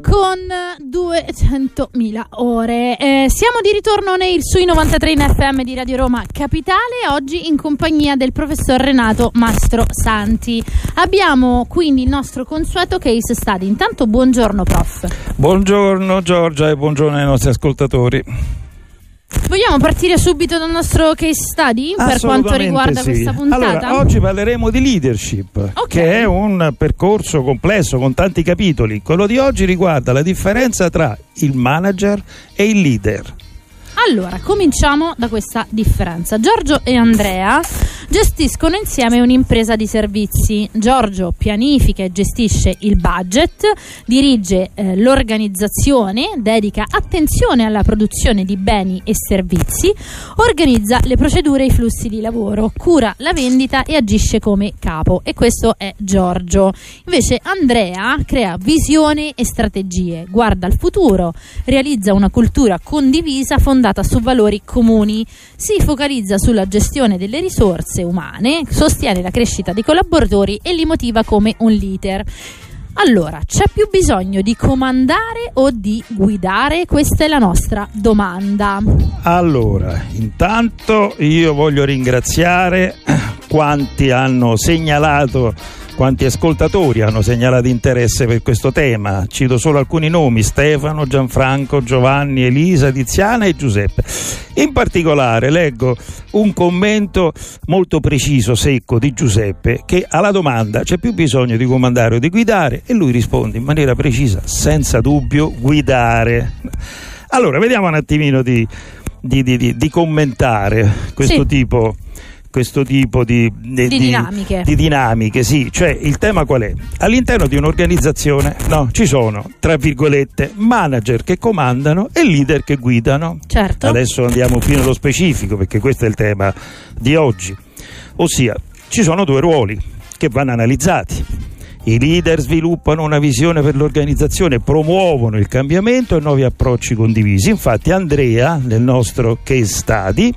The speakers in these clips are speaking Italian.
con 200.000 ore. Eh, siamo di ritorno nei, sui 93 in FM di Radio Roma Capitale, oggi in compagnia del professor Renato Mastro Santi. Abbiamo quindi il nostro consueto case study. Intanto buongiorno prof. Buongiorno Giorgia e buongiorno ai nostri ascoltatori. Vogliamo partire subito dal nostro case study per quanto riguarda sì. questa puntata? Allora, oggi parleremo di leadership, Ok. che è un percorso complesso con tanti capitoli. Quello di oggi riguarda la differenza tra il manager e il leader. Allora, cominciamo da questa differenza. Giorgio e Andrea gestiscono insieme un'impresa di servizi. Giorgio pianifica e gestisce il budget, dirige eh, l'organizzazione, dedica attenzione alla produzione di beni e servizi, organizza le procedure e i flussi di lavoro, cura la vendita e agisce come capo. E questo è Giorgio. Invece Andrea crea visione e strategie, guarda al futuro, realizza una cultura condivisa fondata su valori comuni, si focalizza sulla gestione delle risorse umane, sostiene la crescita dei collaboratori e li motiva come un leader. Allora, c'è più bisogno di comandare o di guidare? Questa è la nostra domanda. Allora, intanto io voglio ringraziare quanti hanno segnalato, quanti ascoltatori hanno segnalato interesse per questo tema. Cito solo alcuni nomi: Stefano, Gianfranco, Giovanni, Elisa, Tiziana e Giuseppe. In particolare leggo un commento molto preciso, secco di Giuseppe che alla domanda c'è più bisogno di comandare o di guidare e lui risponde in maniera precisa, senza dubbio, guidare. Allora, vediamo un attimino di, di, di- di- di commentare questo Sì. tipo questo tipo di, Di dinamiche. di dinamiche, sì, cioè il tema qual è? All'interno di un'organizzazione no, ci sono, tra virgolette, manager che comandano e leader che guidano. Certo. Adesso andiamo più nello specifico perché questo è il tema di oggi. Ossia, ci sono due ruoli che vanno analizzati. I leader sviluppano una visione per l'organizzazione, promuovono il cambiamento e nuovi approcci condivisi. Infatti Andrea, nel nostro case study,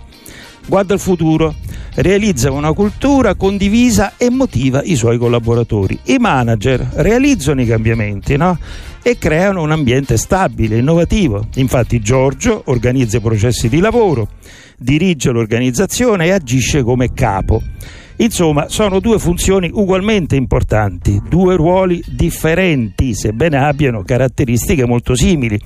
guarda il futuro, realizza una cultura condivisa e motiva i suoi collaboratori. I manager realizzano i cambiamenti no? e creano un ambiente stabile, innovativo. Infatti Giorgio organizza i processi di lavoro, dirige l'organizzazione e agisce come capo. Insomma, sono due funzioni ugualmente importanti, due ruoli differenti, sebbene abbiano caratteristiche molto simili.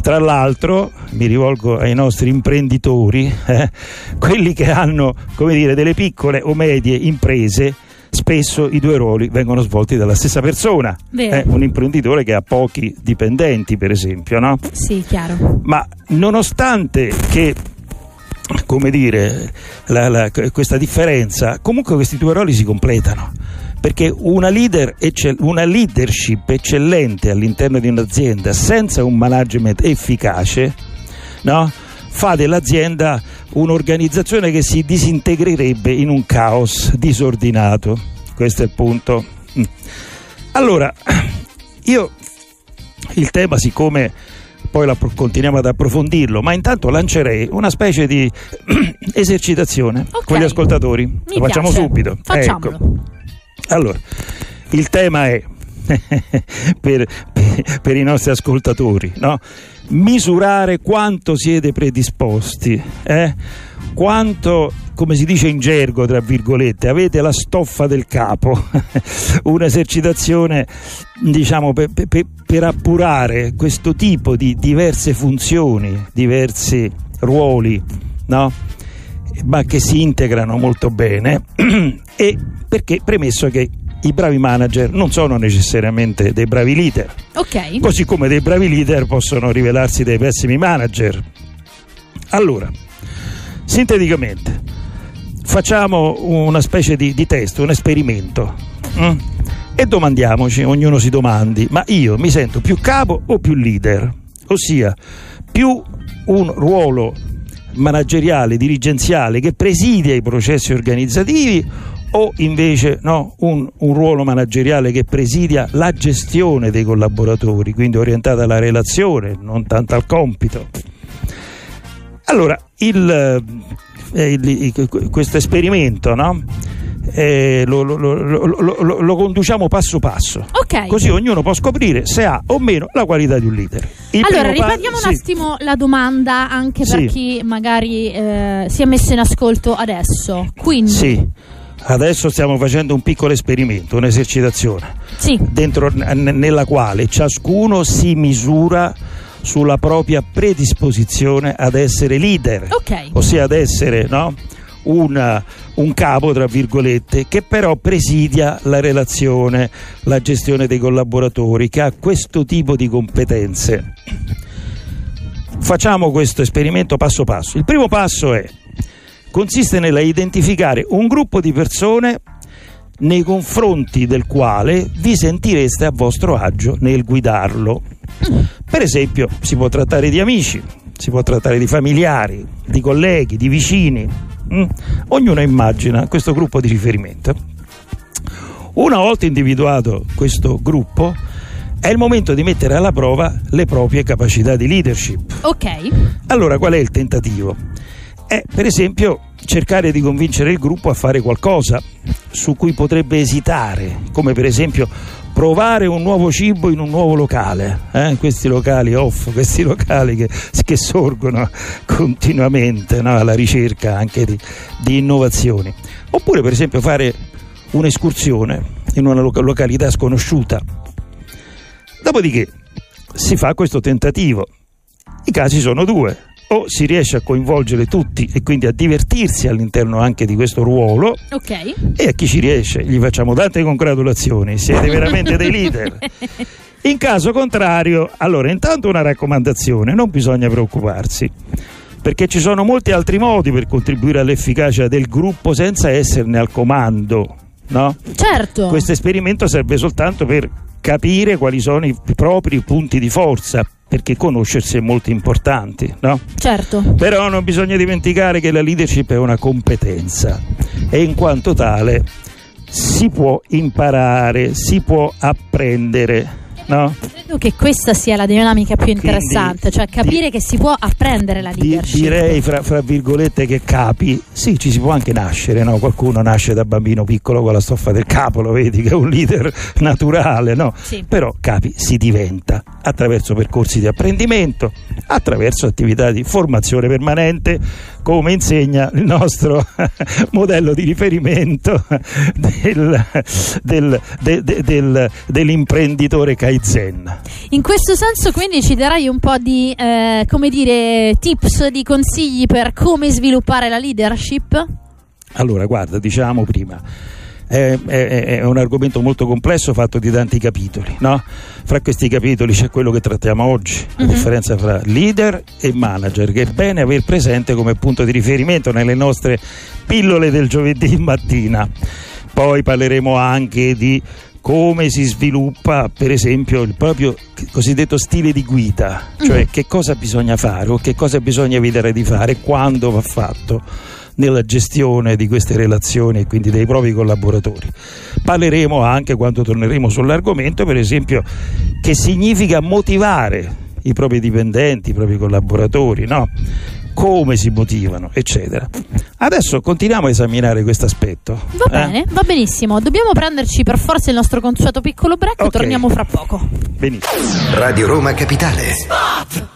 Tra l'altro, mi rivolgo ai nostri imprenditori, eh, quelli che hanno, come dire, delle piccole o medie imprese, spesso i due ruoli vengono svolti dalla stessa persona. Eh, un imprenditore che ha pochi dipendenti, per esempio, no? Sì, chiaro. Ma nonostante che come dire, la- la- questa differenza, comunque questi due ruoli si completano. Perché una, leader eccel- una leadership eccellente all'interno di un'azienda senza un management efficace no? fa dell'azienda un'organizzazione che si disintegrerebbe in un caos disordinato. Questo è il punto. Mm. Allora, io il tema, siccome poi l'appro- continuiamo ad approfondirlo, ma intanto lancerei una specie di esercitazione Ok. con gli ascoltatori. Mi Lo facciamo piace. subito. Facciamolo. Ecco. Allora, il tema è per, per- i nostri ascoltatori, no? misurare quanto siete predisposti, eh? quanto, come si dice in gergo, tra virgolette, avete la stoffa del capo, un'esercitazione diciamo per, per- per appurare questo tipo di diverse funzioni, diversi ruoli, no? Ma che si integrano molto bene e perché premesso che i bravi manager non sono necessariamente dei bravi leader, Ok. così come dei bravi leader possono rivelarsi dei pessimi manager. Allora, sinteticamente, facciamo una specie di, di test, un esperimento mm? e domandiamoci, ognuno si domandi, ma io mi sento più capo o più leader? Ossia, più un ruolo manageriale, dirigenziale che presidia i processi organizzativi o invece no, un, un ruolo manageriale che presidia la gestione dei collaboratori, quindi orientata alla relazione, non tanto al compito. Allora, eh, questo esperimento no, eh, lo, lo, lo, lo, conduciamo passo passo. Ok. Così ognuno può scoprire se ha o meno la qualità di un leader. Il allora, ripetiamo pa- un attimo la domanda anche per sì. chi magari eh, si è messo in ascolto adesso. Quindi. Sì. Adesso stiamo facendo un piccolo esperimento, un'esercitazione, sì. dentro, n- nella quale ciascuno si misura sulla propria predisposizione ad essere leader, okay. ossia ad essere no, una, un capo, tra virgolette, che però presidia la relazione, la gestione dei collaboratori, che ha questo tipo di competenze. Facciamo questo esperimento passo passo. Il primo passo è consiste nella identificare un gruppo di persone nei confronti del quale vi sentireste a vostro agio nel guidarlo. Per esempio, si può trattare di amici, si può trattare di familiari, di colleghi, di vicini. Mm? Ognuno immagina questo gruppo di riferimento. Una volta individuato questo gruppo, è il momento di mettere alla prova le proprie capacità di leadership. Ok. Allora, qual è il tentativo? È, per esempio, cercare di convincere il gruppo a fare qualcosa su cui potrebbe esitare, come per esempio provare un nuovo cibo in un nuovo locale, eh? questi locali off, questi locali che, che sorgono continuamente no? alla ricerca anche di, di, innovazioni. Oppure per esempio fare un'escursione in una località sconosciuta. Dopodiché si fa questo tentativo. I casi sono due o si riesce a coinvolgere tutti e quindi a divertirsi all'interno anche di questo ruolo okay. e a chi ci riesce gli facciamo tante congratulazioni, siete veramente dei leader. In caso contrario, allora intanto una raccomandazione, non bisogna preoccuparsi perché ci sono molti altri modi per contribuire all'efficacia del gruppo senza esserne al comando. No? Certo. Questo esperimento serve soltanto per capire quali sono i propri punti di forza perché conoscersi è molto importante, no? Certo. Però non bisogna dimenticare che la leadership è una competenza e in quanto tale si può imparare, si può apprendere No? Credo che questa sia la dinamica più interessante, Quindi, cioè capire di, che si può apprendere la leadership. Di, direi fra, fra, virgolette che capi, sì, ci si può anche nascere, no? qualcuno nasce da bambino piccolo con la stoffa del capo, lo vedi che è un leader naturale, no? Sì. però capi si diventa attraverso percorsi di apprendimento, attraverso attività di formazione permanente, come insegna il nostro modello di riferimento del, del, de, de, del, dell'imprenditore Kaizen Zen. In questo senso quindi ci darai un po' di, eh, come dire, tips, di consigli per come sviluppare la leadership? Allora, guarda, diciamo prima, è, è, è, un argomento molto complesso fatto di tanti capitoli. No? Fra questi capitoli c'è quello che trattiamo oggi, la uh-huh. differenza fra leader e manager, che è bene aver presente come punto di riferimento nelle nostre pillole del giovedì mattina. Poi parleremo anche di come si sviluppa per esempio il proprio cosiddetto stile di guida, cioè mm. che cosa bisogna fare o che cosa bisogna evitare di fare, quando va fatto nella gestione di queste relazioni e quindi dei propri collaboratori. Parleremo anche quando torneremo sull'argomento, per esempio, che significa motivare i propri dipendenti, i propri collaboratori, no? come si motivano, eccetera. Adesso continuiamo a esaminare questo aspetto. Va eh? bene, va benissimo. Dobbiamo prenderci per forza il nostro consueto piccolo break, okay. torniamo fra poco. Benissimo. Radio Roma Capitale. Spot!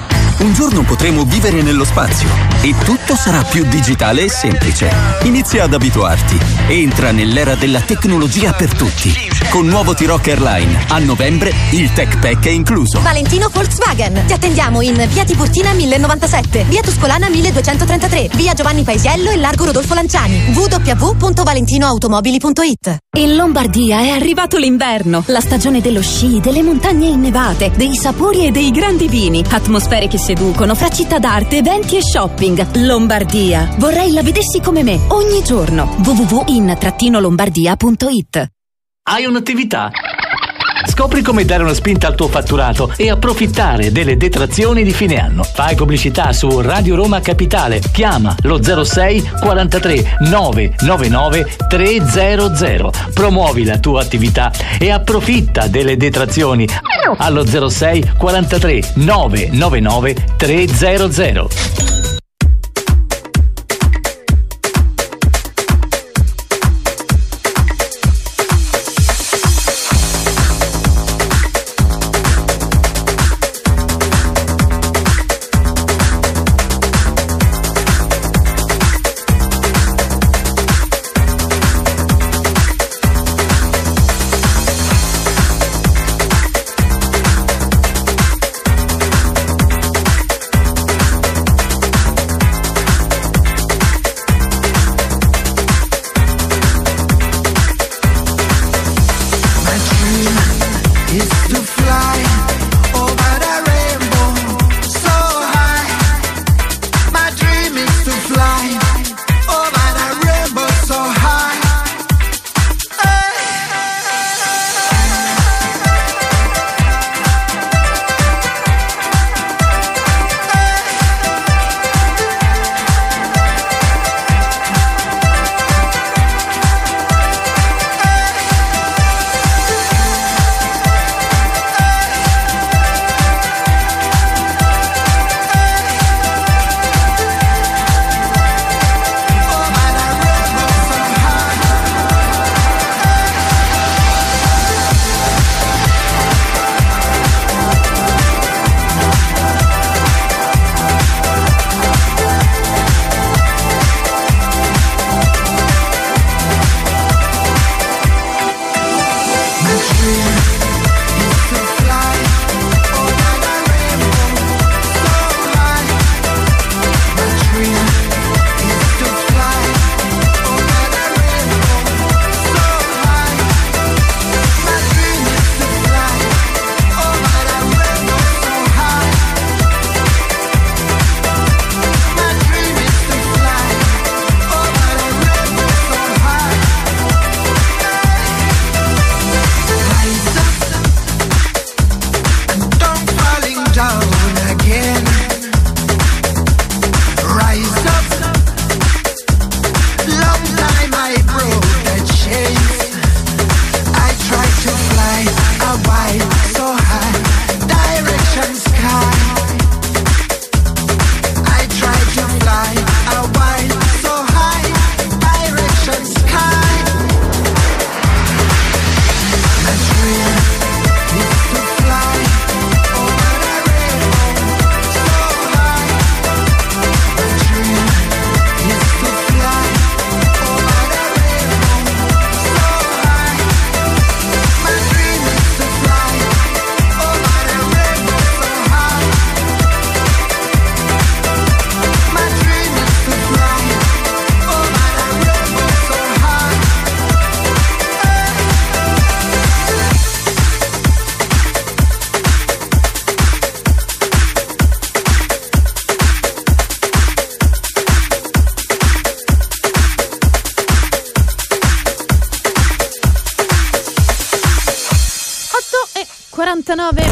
Un giorno potremo vivere nello spazio e tutto sarà più digitale e semplice. Inizia ad abituarti. Entra nell'era della tecnologia per tutti. Con nuovo T-Rock Airline, a novembre il Tech Pack è incluso. Valentino Volkswagen. Ti attendiamo in via Tiburtina 1097, via Tuscolana 1233, via Giovanni Paesiello e largo Rodolfo Lanciani. www.valentinoautomobili.it In Lombardia è arrivato l'inverno, la stagione dello sci, delle montagne innevate, dei sapori e dei grandi vini, atmosfere che seducono fra città d'arte, eventi e shopping. Lombardia. Vorrei la vedessi come me ogni giorno. www.in-lombardia.it Hai un'attività? Scopri come dare una spinta al tuo fatturato e approfittare delle detrazioni di fine anno. Fai pubblicità su Radio Roma Capitale. Chiama lo 06 43 999 300. Promuovi la tua attività e approfitta delle detrazioni allo 06 43 999 300.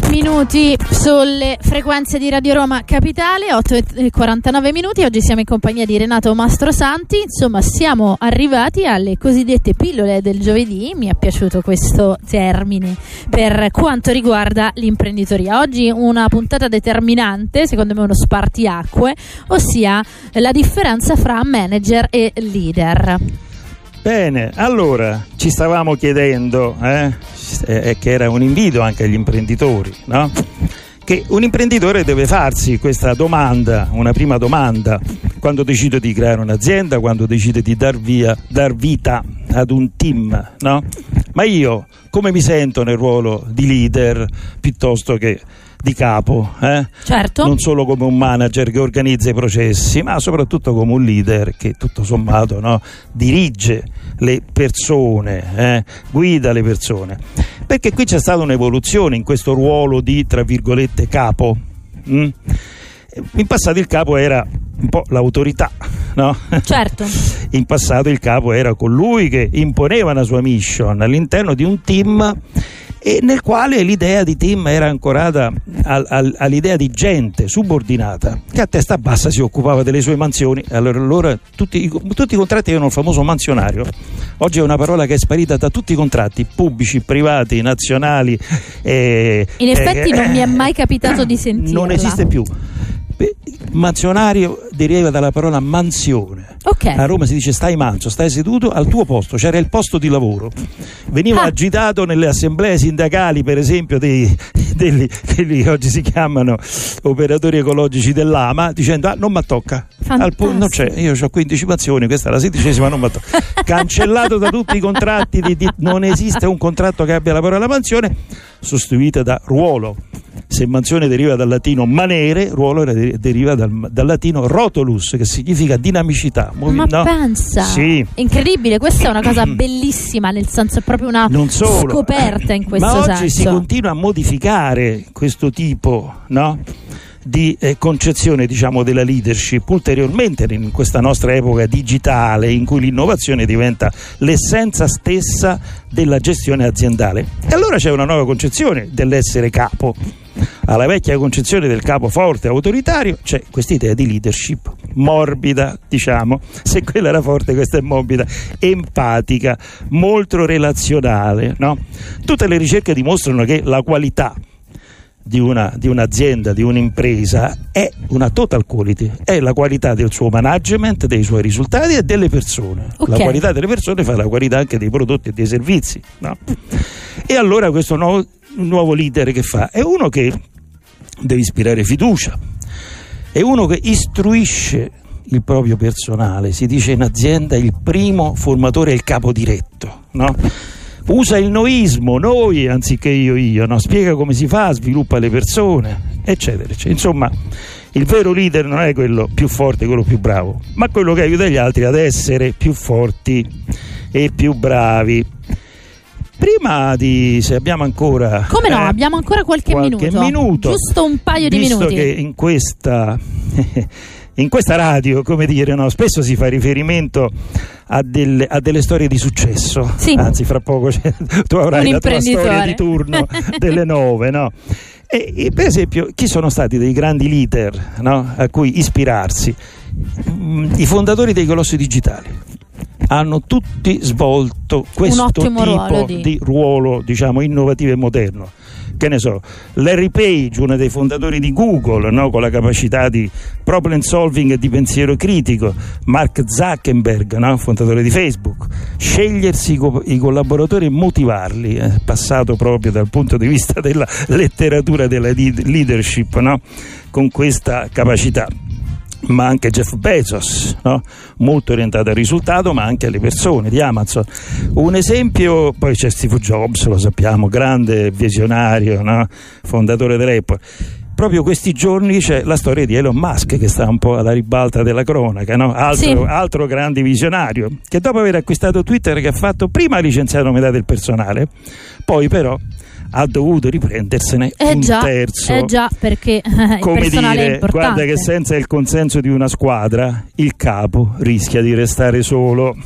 Minuti sulle frequenze di Radio Roma Capitale, 8 e 49 minuti. Oggi siamo in compagnia di Renato Mastrosanti. Insomma, siamo arrivati alle cosiddette pillole del giovedì. Mi è piaciuto questo termine per quanto riguarda l'imprenditoria. Oggi una puntata determinante, secondo me uno spartiacque, ossia la differenza fra manager e leader. Bene, allora ci stavamo chiedendo, eh, eh, che era un invito anche agli imprenditori, no? che un imprenditore deve farsi questa domanda, una prima domanda, quando decide di creare un'azienda, quando decide di dar, via, dar vita ad un team, no? Ma io come mi sento nel ruolo di leader piuttosto che di capo, eh? certo. non solo come un manager che organizza i processi, ma soprattutto come un leader che tutto sommato no? dirige le persone, eh? guida le persone. Perché qui c'è stata un'evoluzione in questo ruolo di, tra virgolette, capo. Mm? In passato il capo era un po' l'autorità, no? Certo. In passato il capo era colui che imponeva la sua mission all'interno di un team e nel quale l'idea di Tim era ancorata al, al, all'idea di gente subordinata che a testa bassa si occupava delle sue mansioni. Allora, allora tutti, tutti, i contratti avevano il famoso mansionario. Oggi è una parola che è sparita da tutti i contratti pubblici, privati, nazionali. Eh, In effetti eh, non mi è mai capitato di sentirla. Non esiste più mansionario deriva dalla parola mansione. Okay. A Roma si dice stai manso, stai seduto al tuo posto, c'era il posto di lavoro. Veniva ah. agitato nelle assemblee sindacali, per esempio, dei, degli, quelli che oggi si chiamano operatori ecologici dell'AMA, dicendo ah, non mi tocca. Po- non c'è, io ho 15 mansioni, questa è la sedicesima, non mi tocca. Cancellato da tutti i contratti, di, di, non esiste un contratto che abbia la parola mansione, sostituita da ruolo se mansione deriva dal latino manere, ruolo deriva dal, dal latino rotolus, che significa dinamicità. Movi- Ma no? pensa, sì. incredibile, questa è una cosa bellissima, nel senso è proprio una scoperta in questo Ma senso. Ma oggi si continua a modificare questo tipo, no? di eh, concezione diciamo, della leadership ulteriormente in questa nostra epoca digitale in cui l'innovazione diventa l'essenza stessa della gestione aziendale. E allora c'è una nuova concezione dell'essere capo. Alla vecchia concezione del capo forte e autoritario c'è questa idea di leadership morbida, diciamo, se quella era forte questa è morbida, empatica, molto relazionale. No? Tutte le ricerche dimostrano che la qualità di, una, di, un'azienda, di un'impresa è una total quality, è la qualità del suo management, dei suoi risultati e delle persone. Okay. La qualità delle persone fa la qualità anche dei prodotti e dei servizi. No? E allora questo nuovo, nuovo leader che fa? È uno che deve ispirare fiducia, è uno che istruisce il proprio personale, si dice in azienda il primo formatore è il capo diretto, no? Usa il noismo, noi anziché io io, no? spiega come si fa, sviluppa le persone, eccetera, eccetera. Insomma, il vero leader non è quello più forte, quello più bravo, ma quello che aiuta gli altri ad essere più forti e più bravi. Prima di se abbiamo ancora Come no, eh, abbiamo ancora qualche, qualche minuto. minuto. Giusto un paio di visto minuti. che in questa in questa radio, come dire, no, spesso si fa riferimento a delle, a delle storie di successo. Sì. Anzi, fra poco tu avrai la tua storia di turno delle nove, no? E, e, per esempio, chi sono stati dei grandi leader no, a cui ispirarsi? Mm, I fondatori dei colossi digitali hanno tutti svolto questo tipo ruolo di... di ruolo diciamo, innovativo e moderno che ne so, Larry Page, uno dei fondatori di Google, no? con la capacità di problem solving e di pensiero critico, Mark Zuckerberg, no? fondatore di Facebook, scegliersi i collaboratori e motivarli, eh? passato proprio dal punto di vista della letteratura della leadership, no? con questa capacità ma anche Jeff Bezos, no? molto orientato al risultato, ma anche alle persone di Amazon. Un esempio, poi c'è Steve Jobs, lo sappiamo, grande visionario, no? fondatore dell'Apple. Proprio questi giorni c'è la storia di Elon Musk che sta un po' alla ribalta della cronaca, no? altro, sì. altro grande visionario, che dopo aver acquistato Twitter che ha fatto prima ha licenziato metà del personale, poi però ha dovuto riprendersene eh un già, terzo. Eh già, perché il Come dire, guarda che senza il consenso di una squadra il capo rischia di restare solo.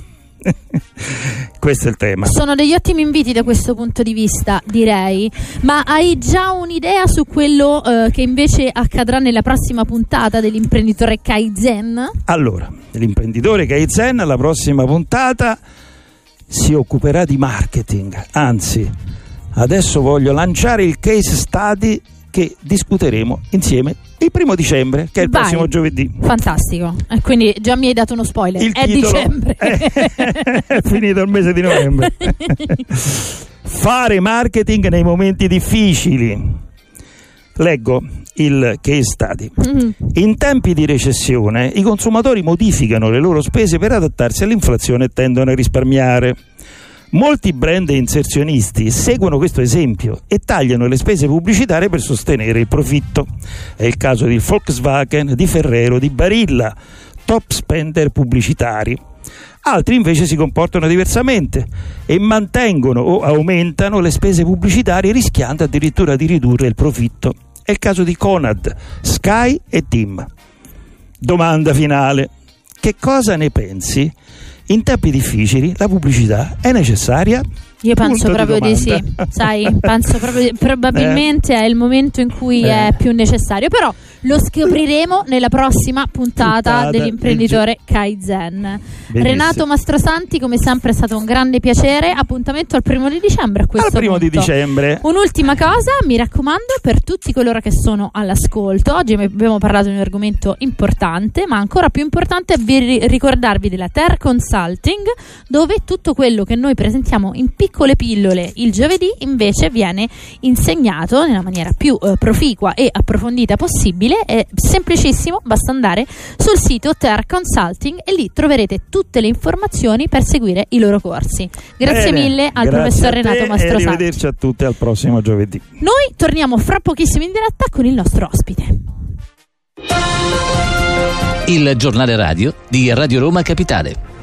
questo è il tema. Sono degli ottimi inviti da questo punto di vista, direi. Ma hai già un'idea su quello eh, che invece accadrà nella prossima puntata dell'imprenditore Kaizen? Allora, l'imprenditore Kaizen, la prossima puntata si occuperà di marketing, anzi Adesso voglio lanciare il case study che discuteremo insieme il primo dicembre, che è il Vai. prossimo giovedì. Fantastico. E quindi già mi hai dato uno spoiler. Il è dicembre. È, è finito il mese di novembre. Fare marketing nei momenti difficili. Leggo il case study. Mm. In tempi di recessione i consumatori modificano le loro spese per adattarsi all'inflazione e tendono a risparmiare. Molti brand inserzionisti seguono questo esempio e tagliano le spese pubblicitarie per sostenere il profitto. È il caso di Volkswagen, di Ferrero, di Barilla, top spender pubblicitari. Altri invece si comportano diversamente e mantengono o aumentano le spese pubblicitarie rischiando addirittura di ridurre il profitto. È il caso di Conad, Sky e Tim. Domanda finale che cosa ne pensi? In tempi difficili la pubblicità è necessaria? Io penso Punto di proprio di, sì, domanda. sai, penso proprio di- probabilmente è il momento in cui Eh. è più necessario, però lo scopriremo nella prossima puntata, Puntata dell'imprenditore Kaizen. Benissimo. Renato Mastrosanti, come sempre è stato un grande piacere, appuntamento al primo di dicembre a questo Al primo di punto. dicembre. Un'ultima cosa, mi raccomando, per tutti coloro che sono all'ascolto, oggi abbiamo parlato di un argomento importante, ma ancora più importante è vi ri- ricordarvi della Ter Consulting, dove tutto quello che noi presentiamo in piccole pillole il giovedì invece viene insegnato nella maniera più eh, proficua e approfondita possibile. È semplicissimo, basta andare sul sito Ter Consulting e lì troverete tutte le informazioni per seguire i loro corsi. Grazie Bene, mille al grazie professor a te Renato E Mastrosanti. arrivederci a tutti al prossimo giovedì. Noi torniamo fra pochissimo in diretta con il nostro ospite. Il giornale radio di Radio Roma Capitale.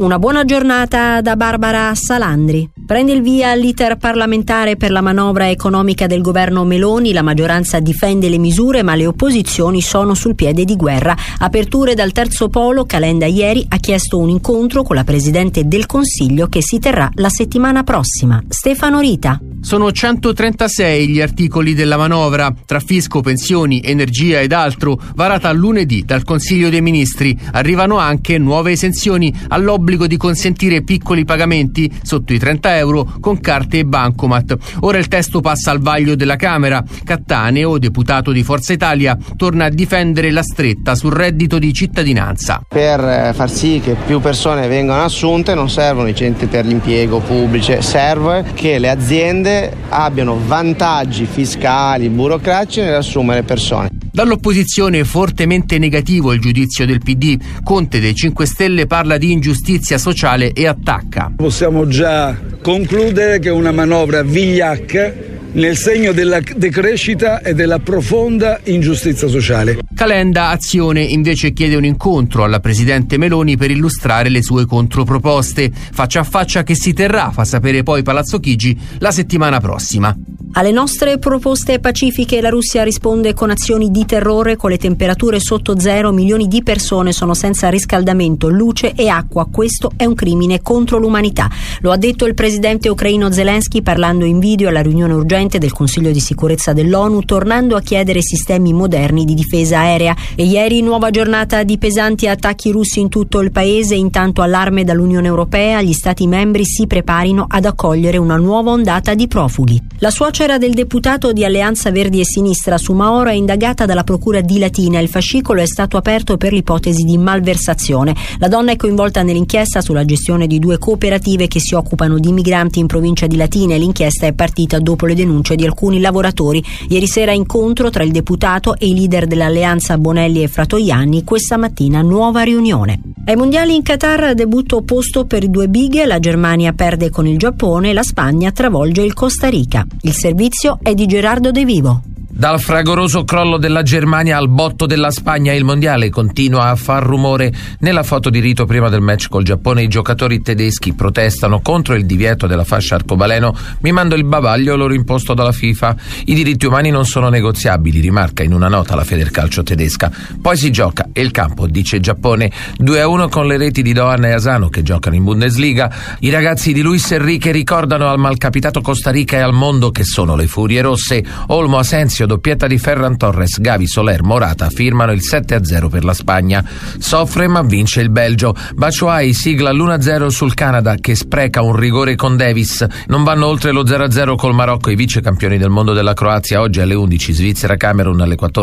Una buona giornata da Barbara Salandri. Prende il via l'iter parlamentare per la manovra economica del governo Meloni, la maggioranza difende le misure ma le opposizioni sono sul piede di guerra. Aperture dal terzo polo, Calenda ieri ha chiesto un incontro con la Presidente del Consiglio che si terrà la settimana prossima. Stefano Rita. Sono 136 gli articoli della manovra, tra fisco, pensioni, energia ed altro, varata lunedì dal Consiglio dei Ministri. Arrivano anche nuove esenzioni all'obbligo di consentire piccoli pagamenti sotto i 30 euro con carte e bancomat. Ora il testo passa al vaglio della Camera. Cattaneo, deputato di Forza Italia, torna a difendere la stretta sul reddito di cittadinanza. Per eh, far sì che più persone vengano assunte non servono i centri per l'impiego pubblici, serve che le aziende abbiano vantaggi fiscali, burocratici nell'assumere persone. Dall'opposizione fortemente negativo il giudizio del PD. Conte dei 5 Stelle parla di ingiustizia sociale e attacca. Possiamo già concludere che è una manovra vigliacca nel segno della decrescita e della profonda ingiustizia sociale. Calenda Azione invece chiede un incontro alla Presidente Meloni per illustrare le sue controproposte. Faccia a faccia che si terrà, fa sapere poi Palazzo Chigi, la settimana prossima. Alle nostre proposte pacifiche la Russia risponde con azioni di terrore con le temperature sotto zero, milioni di persone sono senza riscaldamento, luce e acqua. Questo è un crimine contro l'umanità. Lo ha detto il presidente ucraino Zelensky parlando in video alla riunione urgente del Consiglio di sicurezza dell'ONU, tornando a chiedere sistemi moderni di difesa aerea. E ieri nuova giornata di pesanti attacchi russi in tutto il paese, intanto allarme dall'Unione Europea, gli Stati membri si preparino ad accogliere una nuova ondata di profughi. La suocera del deputato di Alleanza Verdi e Sinistra su Maoro è indagata dalla procura di Latina. Il fascicolo è stato aperto per l'ipotesi di malversazione. La donna è coinvolta nell'inchiesta sulla gestione di due cooperative che si occupano di migranti in provincia di Latina e l'inchiesta è partita dopo le denunce di alcuni lavoratori. Ieri sera incontro tra il deputato e i leader dell'Alleanza Bonelli e Fratoianni. Questa mattina nuova riunione. Ai mondiali in Qatar debutto opposto per due big, la Germania perde con il Giappone, la Spagna travolge il Costa Rica. Il servizio è di Gerardo De Vivo. Dal fragoroso crollo della Germania al botto della Spagna, il mondiale continua a far rumore. Nella foto di rito prima del match col Giappone, i giocatori tedeschi protestano contro il divieto della fascia arcobaleno, mimando il bavaglio loro imposto dalla FIFA. I diritti umani non sono negoziabili, rimarca in una nota la Federcalcio tedesca. Poi si gioca e il campo, dice Giappone, 2-1 con le reti di Dohan e Asano che giocano in Bundesliga. I ragazzi di Luis Enrique ricordano al malcapitato Costa Rica e al mondo che sono le furie rosse. Olmo Asensio doppietta di Ferran Torres, Gavi, Soler, Morata firmano il 7-0 per la Spagna. Soffre ma vince il Belgio. Baciuai sigla l'1-0 sul Canada che spreca un rigore con Davis. Non vanno oltre lo 0-0 col Marocco i vice campioni del mondo della Croazia oggi alle 11 Svizzera Camerun alle 14.